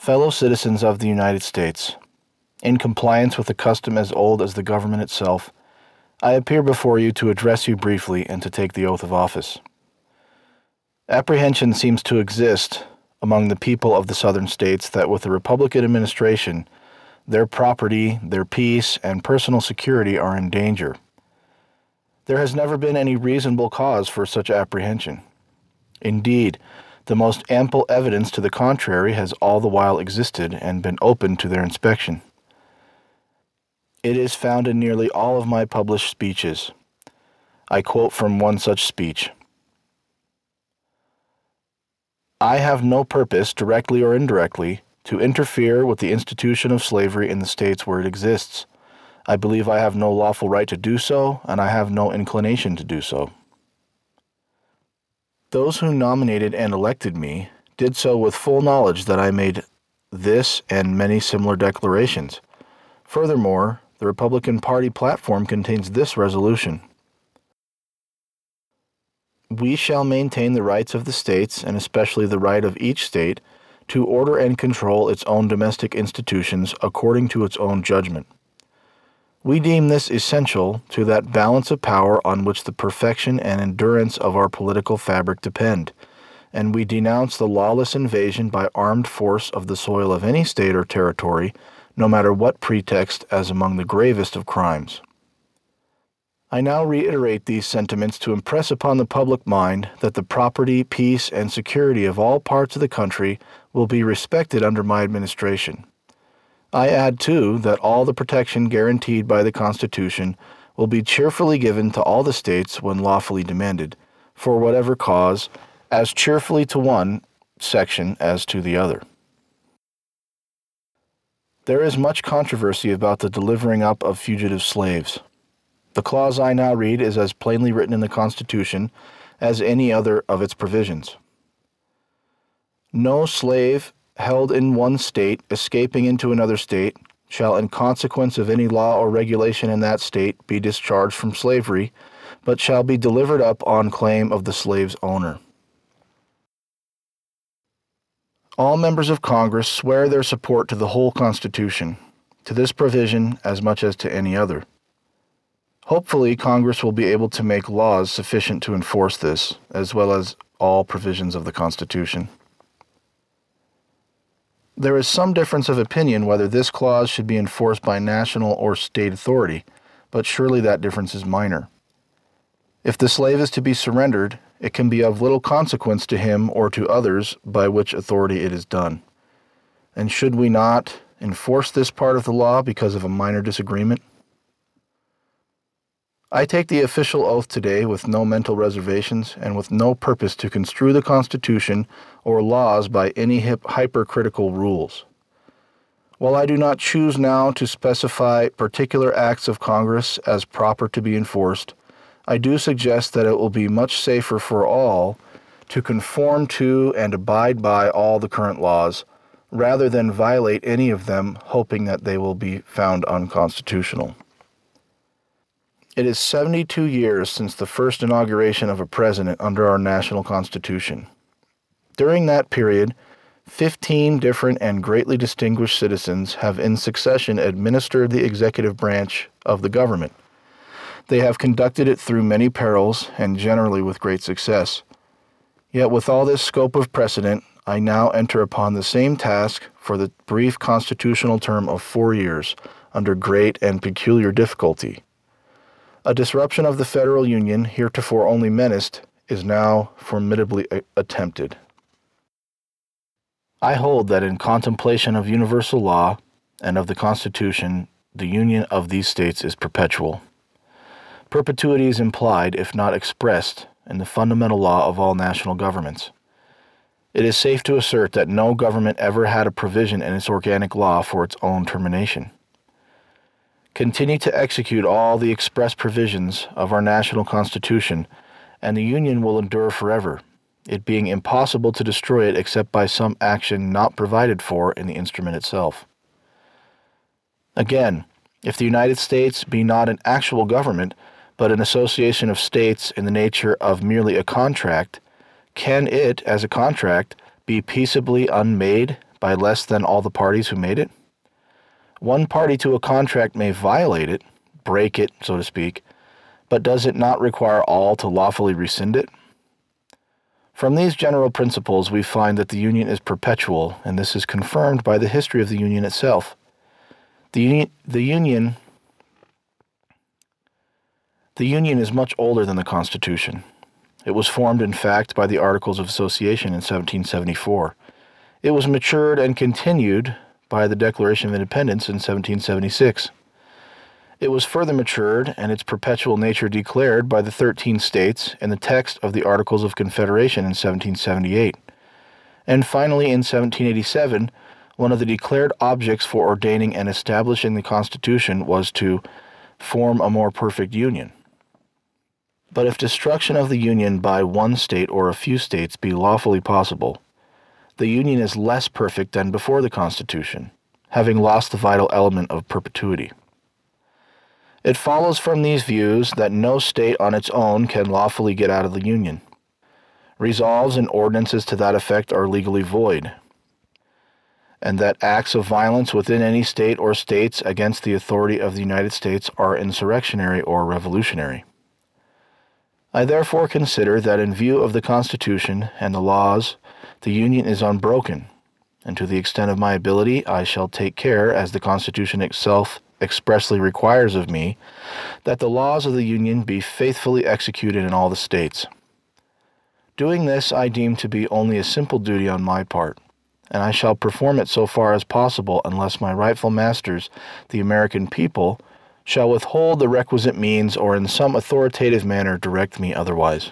Fellow citizens of the United States, in compliance with a custom as old as the government itself, I appear before you to address you briefly and to take the oath of office. Apprehension seems to exist among the people of the southern states that with the Republican administration, their property, their peace, and personal security are in danger. There has never been any reasonable cause for such apprehension. Indeed, the most ample evidence to the contrary has all the while existed and been open to their inspection. It is found in nearly all of my published speeches. I quote from one such speech I have no purpose, directly or indirectly, to interfere with the institution of slavery in the states where it exists. I believe I have no lawful right to do so, and I have no inclination to do so. Those who nominated and elected me did so with full knowledge that I made this and many similar declarations. Furthermore, the Republican Party platform contains this resolution We shall maintain the rights of the states, and especially the right of each state, to order and control its own domestic institutions according to its own judgment. We deem this essential to that balance of power on which the perfection and endurance of our political fabric depend, and we denounce the lawless invasion by armed force of the soil of any state or territory no matter what pretext, as among the gravest of crimes. I now reiterate these sentiments to impress upon the public mind that the property, peace, and security of all parts of the country will be respected under my administration. I add, too, that all the protection guaranteed by the Constitution will be cheerfully given to all the states when lawfully demanded, for whatever cause, as cheerfully to one section as to the other. There is much controversy about the delivering up of fugitive slaves. The clause I now read is as plainly written in the Constitution as any other of its provisions. No slave held in one state escaping into another state shall, in consequence of any law or regulation in that state, be discharged from slavery, but shall be delivered up on claim of the slave's owner. All members of Congress swear their support to the whole Constitution, to this provision as much as to any other. Hopefully, Congress will be able to make laws sufficient to enforce this, as well as all provisions of the Constitution. There is some difference of opinion whether this clause should be enforced by national or state authority, but surely that difference is minor. If the slave is to be surrendered, it can be of little consequence to him or to others by which authority it is done. And should we not enforce this part of the law because of a minor disagreement? I take the official oath today with no mental reservations and with no purpose to construe the Constitution or laws by any hypercritical rules. While I do not choose now to specify particular acts of Congress as proper to be enforced, I do suggest that it will be much safer for all to conform to and abide by all the current laws rather than violate any of them, hoping that they will be found unconstitutional. It is 72 years since the first inauguration of a president under our national constitution. During that period, 15 different and greatly distinguished citizens have in succession administered the executive branch of the government. They have conducted it through many perils and generally with great success. Yet, with all this scope of precedent, I now enter upon the same task for the brief constitutional term of four years under great and peculiar difficulty. A disruption of the federal union, heretofore only menaced, is now formidably uh, attempted. I hold that in contemplation of universal law and of the Constitution, the union of these states is perpetual. Perpetuity is implied, if not expressed, in the fundamental law of all national governments. It is safe to assert that no government ever had a provision in its organic law for its own termination. Continue to execute all the express provisions of our national Constitution, and the Union will endure forever, it being impossible to destroy it except by some action not provided for in the instrument itself. Again, if the United States be not an actual government, but an association of states in the nature of merely a contract, can it, as a contract, be peaceably unmade by less than all the parties who made it? One party to a contract may violate it, break it, so to speak, but does it not require all to lawfully rescind it? From these general principles, we find that the Union is perpetual, and this is confirmed by the history of the Union itself. The, uni- the Union the Union is much older than the Constitution. It was formed, in fact, by the Articles of Association in 1774. It was matured and continued by the Declaration of Independence in 1776. It was further matured and its perpetual nature declared by the 13 states in the text of the Articles of Confederation in 1778. And finally, in 1787, one of the declared objects for ordaining and establishing the Constitution was to form a more perfect union. But if destruction of the Union by one state or a few states be lawfully possible, the Union is less perfect than before the Constitution, having lost the vital element of perpetuity. It follows from these views that no state on its own can lawfully get out of the Union. Resolves and ordinances to that effect are legally void, and that acts of violence within any state or states against the authority of the United States are insurrectionary or revolutionary. I therefore consider that in view of the Constitution and the laws, the Union is unbroken, and to the extent of my ability, I shall take care, as the Constitution itself expressly requires of me that the laws of the Union be faithfully executed in all the states. Doing this I deem to be only a simple duty on my part, and I shall perform it so far as possible unless my rightful masters, the American people, shall withhold the requisite means or in some authoritative manner direct me otherwise.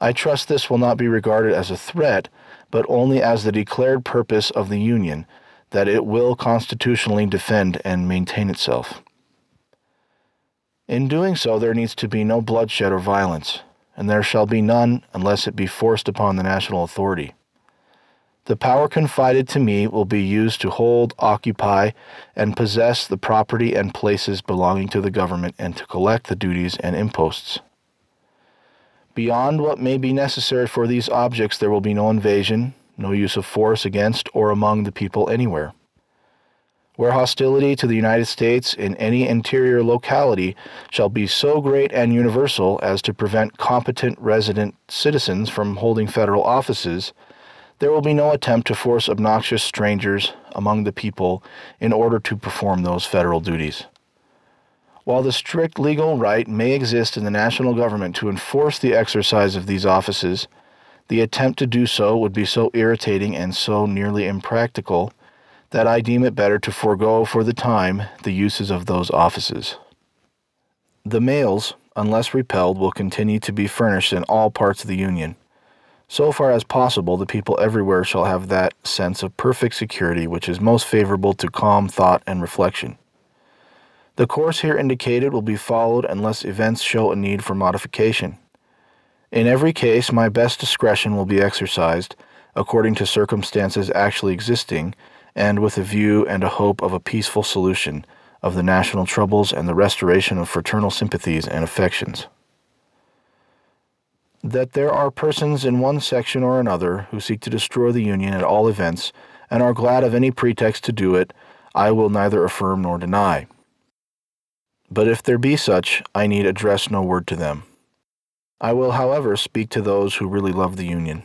I trust this will not be regarded as a threat, but only as the declared purpose of the Union that it will constitutionally defend and maintain itself. In doing so, there needs to be no bloodshed or violence, and there shall be none unless it be forced upon the national authority. The power confided to me will be used to hold, occupy, and possess the property and places belonging to the government and to collect the duties and imposts. Beyond what may be necessary for these objects, there will be no invasion, no use of force against or among the people anywhere. Where hostility to the United States in any interior locality shall be so great and universal as to prevent competent resident citizens from holding federal offices, there will be no attempt to force obnoxious strangers among the people in order to perform those federal duties. While the strict legal right may exist in the national government to enforce the exercise of these offices, the attempt to do so would be so irritating and so nearly impractical that I deem it better to forego for the time the uses of those offices. The mails, unless repelled, will continue to be furnished in all parts of the Union. So far as possible, the people everywhere shall have that sense of perfect security which is most favorable to calm thought and reflection. The course here indicated will be followed unless events show a need for modification. In every case, my best discretion will be exercised according to circumstances actually existing and with a view and a hope of a peaceful solution of the national troubles and the restoration of fraternal sympathies and affections. That there are persons in one section or another who seek to destroy the Union at all events and are glad of any pretext to do it, I will neither affirm nor deny. But if there be such, I need address no word to them. I will, however, speak to those who really love the Union.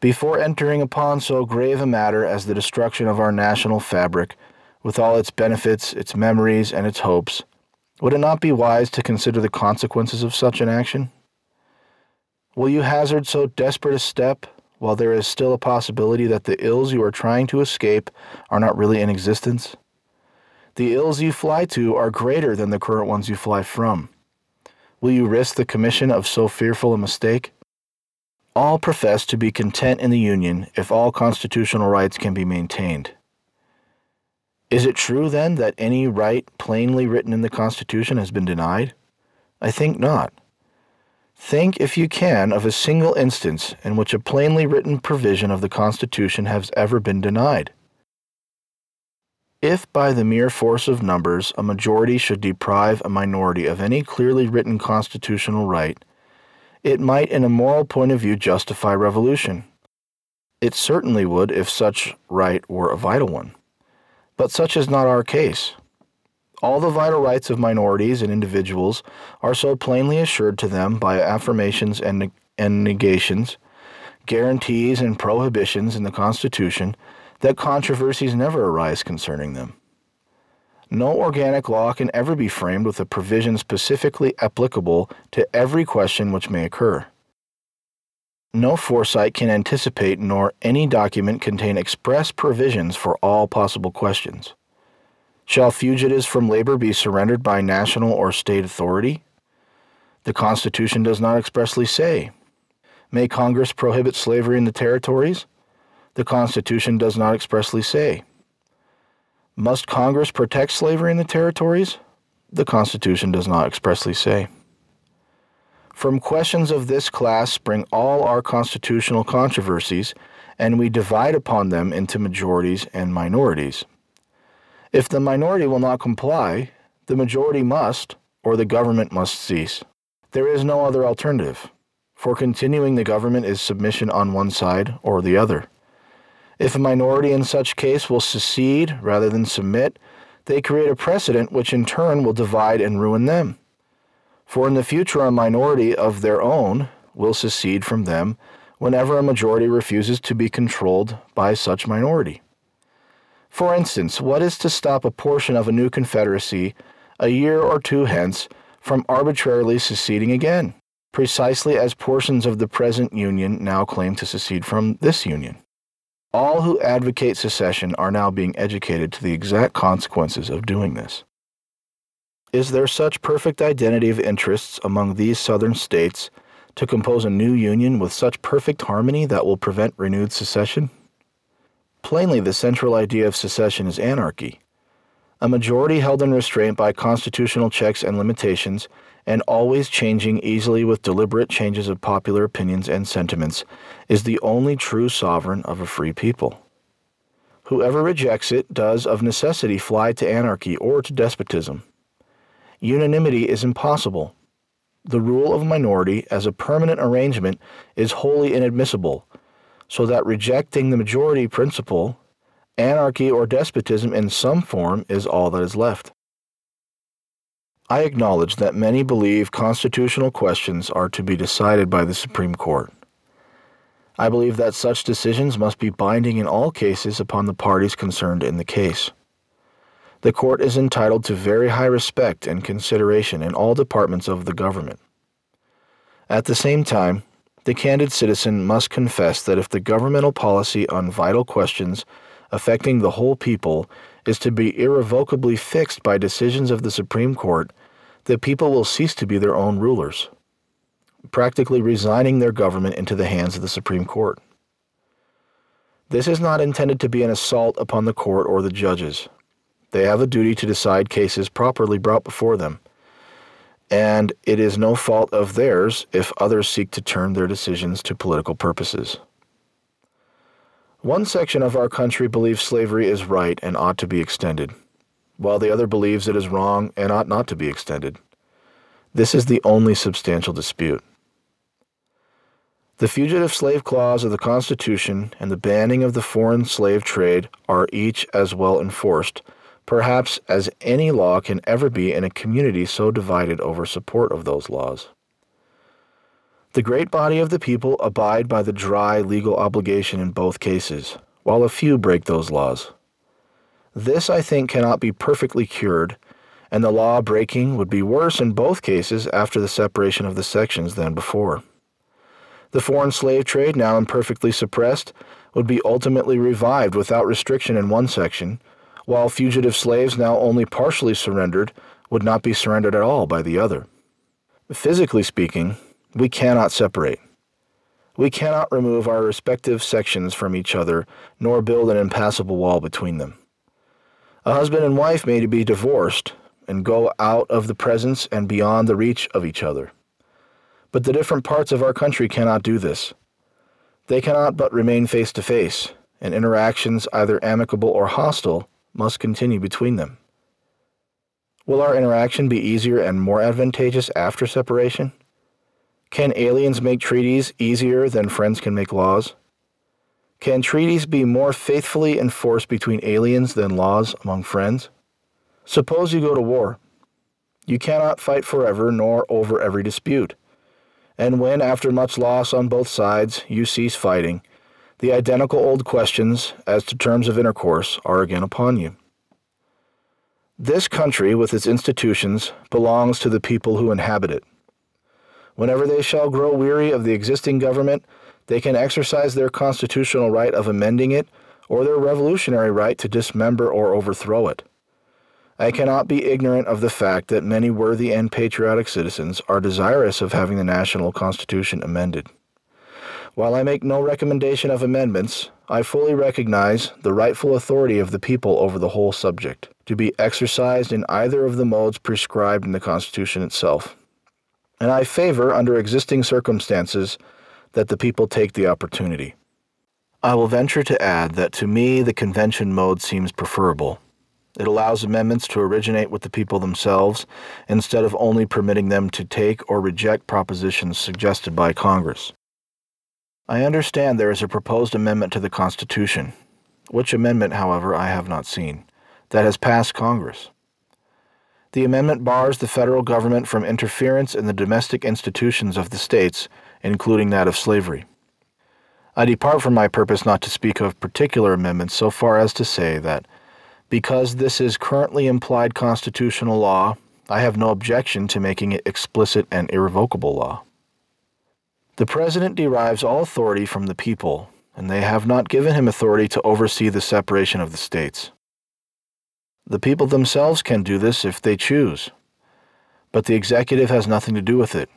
Before entering upon so grave a matter as the destruction of our national fabric, with all its benefits, its memories, and its hopes, would it not be wise to consider the consequences of such an action? Will you hazard so desperate a step while there is still a possibility that the ills you are trying to escape are not really in existence? The ills you fly to are greater than the current ones you fly from. Will you risk the commission of so fearful a mistake? All profess to be content in the Union if all constitutional rights can be maintained. Is it true, then, that any right plainly written in the Constitution has been denied? I think not. Think, if you can, of a single instance in which a plainly written provision of the Constitution has ever been denied. If by the mere force of numbers a majority should deprive a minority of any clearly written constitutional right, it might, in a moral point of view, justify revolution. It certainly would if such right were a vital one. But such is not our case. All the vital rights of minorities and individuals are so plainly assured to them by affirmations and, and negations, guarantees and prohibitions in the Constitution that controversies never arise concerning them. No organic law can ever be framed with a provision specifically applicable to every question which may occur. No foresight can anticipate nor any document contain express provisions for all possible questions. Shall fugitives from labor be surrendered by national or state authority? The Constitution does not expressly say. May Congress prohibit slavery in the territories? The Constitution does not expressly say. Must Congress protect slavery in the territories? The Constitution does not expressly say. From questions of this class spring all our constitutional controversies, and we divide upon them into majorities and minorities. If the minority will not comply, the majority must, or the government must cease. There is no other alternative, for continuing the government is submission on one side or the other. If a minority in such case will secede rather than submit, they create a precedent which in turn will divide and ruin them. For in the future, a minority of their own will secede from them whenever a majority refuses to be controlled by such minority. For instance, what is to stop a portion of a new confederacy a year or two hence from arbitrarily seceding again, precisely as portions of the present Union now claim to secede from this Union? All who advocate secession are now being educated to the exact consequences of doing this. Is there such perfect identity of interests among these southern states to compose a new union with such perfect harmony that will prevent renewed secession? Plainly, the central idea of secession is anarchy. A majority held in restraint by constitutional checks and limitations, and always changing easily with deliberate changes of popular opinions and sentiments, is the only true sovereign of a free people. Whoever rejects it does of necessity fly to anarchy or to despotism. Unanimity is impossible. The rule of minority as a permanent arrangement is wholly inadmissible so that rejecting the majority principle, anarchy or despotism in some form is all that is left. I acknowledge that many believe constitutional questions are to be decided by the Supreme Court. I believe that such decisions must be binding in all cases upon the parties concerned in the case. The court is entitled to very high respect and consideration in all departments of the government. At the same time, the candid citizen must confess that if the governmental policy on vital questions affecting the whole people is to be irrevocably fixed by decisions of the Supreme Court, the people will cease to be their own rulers, practically resigning their government into the hands of the Supreme Court. This is not intended to be an assault upon the court or the judges. They have a duty to decide cases properly brought before them and it is no fault of theirs if others seek to turn their decisions to political purposes. One section of our country believes slavery is right and ought to be extended, while the other believes it is wrong and ought not to be extended. This is the only substantial dispute. The Fugitive Slave Clause of the Constitution and the banning of the foreign slave trade are each as well enforced perhaps as any law can ever be in a community so divided over support of those laws. The great body of the people abide by the dry legal obligation in both cases, while a few break those laws. This, I think, cannot be perfectly cured, and the law breaking would be worse in both cases after the separation of the sections than before. The foreign slave trade, now imperfectly suppressed, would be ultimately revived without restriction in one section while fugitive slaves now only partially surrendered would not be surrendered at all by the other. Physically speaking, we cannot separate. We cannot remove our respective sections from each other, nor build an impassable wall between them. A husband and wife may be divorced and go out of the presence and beyond the reach of each other. But the different parts of our country cannot do this. They cannot but remain face to face, and interactions, either amicable or hostile, must continue between them. Will our interaction be easier and more advantageous after separation? Can aliens make treaties easier than friends can make laws? Can treaties be more faithfully enforced between aliens than laws among friends? Suppose you go to war. You cannot fight forever nor over every dispute. And when, after much loss on both sides, you cease fighting, the identical old questions as to terms of intercourse are again upon you. This country, with its institutions, belongs to the people who inhabit it. Whenever they shall grow weary of the existing government, they can exercise their constitutional right of amending it or their revolutionary right to dismember or overthrow it. I cannot be ignorant of the fact that many worthy and patriotic citizens are desirous of having the national constitution amended. While I make no recommendation of amendments, I fully recognize the rightful authority of the people over the whole subject, to be exercised in either of the modes prescribed in the Constitution itself. And I favor, under existing circumstances, that the people take the opportunity. I will venture to add that to me the convention mode seems preferable. It allows amendments to originate with the people themselves instead of only permitting them to take or reject propositions suggested by Congress. I understand there is a proposed amendment to the Constitution, which amendment, however, I have not seen, that has passed Congress. The amendment bars the federal government from interference in the domestic institutions of the states including that of slavery. I depart from my purpose not to speak of particular amendments so far as to say that because this is currently implied constitutional law, I have no objection to making it explicit and irrevocable law. The President derives all authority from the people, and they have not given him authority to oversee the separation of the states. The people themselves can do this if they choose, but the executive has nothing to do with it.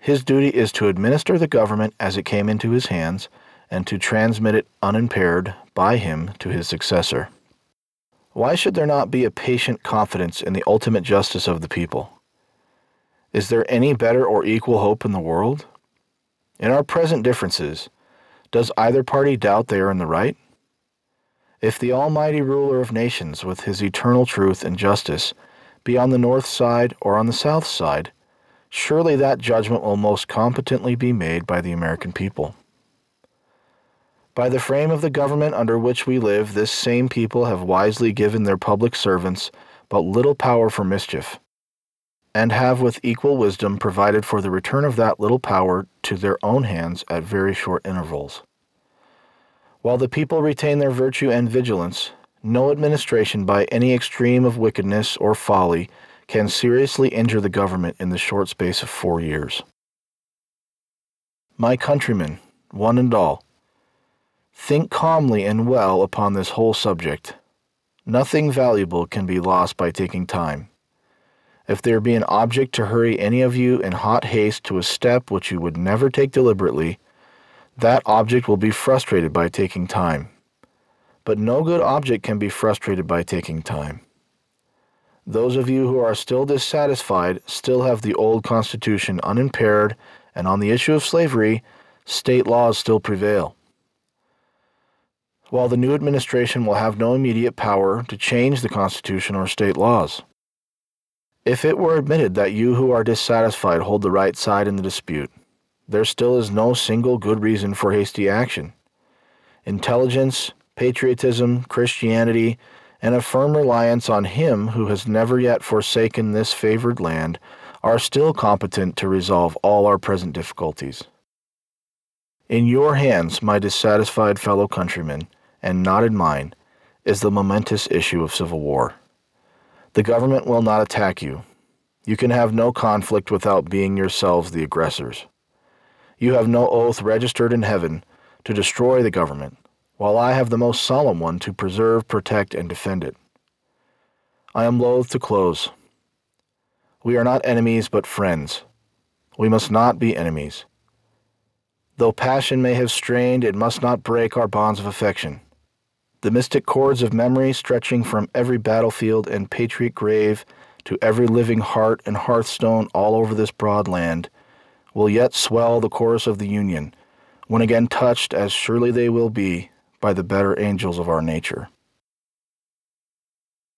His duty is to administer the government as it came into his hands and to transmit it unimpaired by him to his successor. Why should there not be a patient confidence in the ultimate justice of the people? Is there any better or equal hope in the world? In our present differences, does either party doubt they are in the right? If the Almighty ruler of nations, with his eternal truth and justice, be on the north side or on the south side, surely that judgment will most competently be made by the American people. By the frame of the government under which we live, this same people have wisely given their public servants but little power for mischief, and have with equal wisdom provided for the return of that little power to their own hands at very short intervals. While the people retain their virtue and vigilance, no administration by any extreme of wickedness or folly can seriously injure the government in the short space of four years. My countrymen, one and all, think calmly and well upon this whole subject. Nothing valuable can be lost by taking time. If there be an object to hurry any of you in hot haste to a step which you would never take deliberately, that object will be frustrated by taking time. But no good object can be frustrated by taking time. Those of you who are still dissatisfied still have the old Constitution unimpaired, and on the issue of slavery, state laws still prevail. While the new administration will have no immediate power to change the Constitution or state laws. If it were admitted that you who are dissatisfied hold the right side in the dispute, there still is no single good reason for hasty action. Intelligence, patriotism, Christianity, and a firm reliance on Him who has never yet forsaken this favored land are still competent to resolve all our present difficulties. In your hands, my dissatisfied fellow countrymen, and not in mine, is the momentous issue of civil war. The government will not attack you. You can have no conflict without being yourselves the aggressors. You have no oath registered in heaven to destroy the government, while I have the most solemn one to preserve, protect, and defend it. I am loath to close. We are not enemies, but friends. We must not be enemies. Though passion may have strained, it must not break our bonds of affection. The mystic chords of memory stretching from every battlefield and patriot grave to every living heart and hearthstone all over this broad land will yet swell the chorus of the Union, when again touched, as surely they will be, by the better angels of our nature.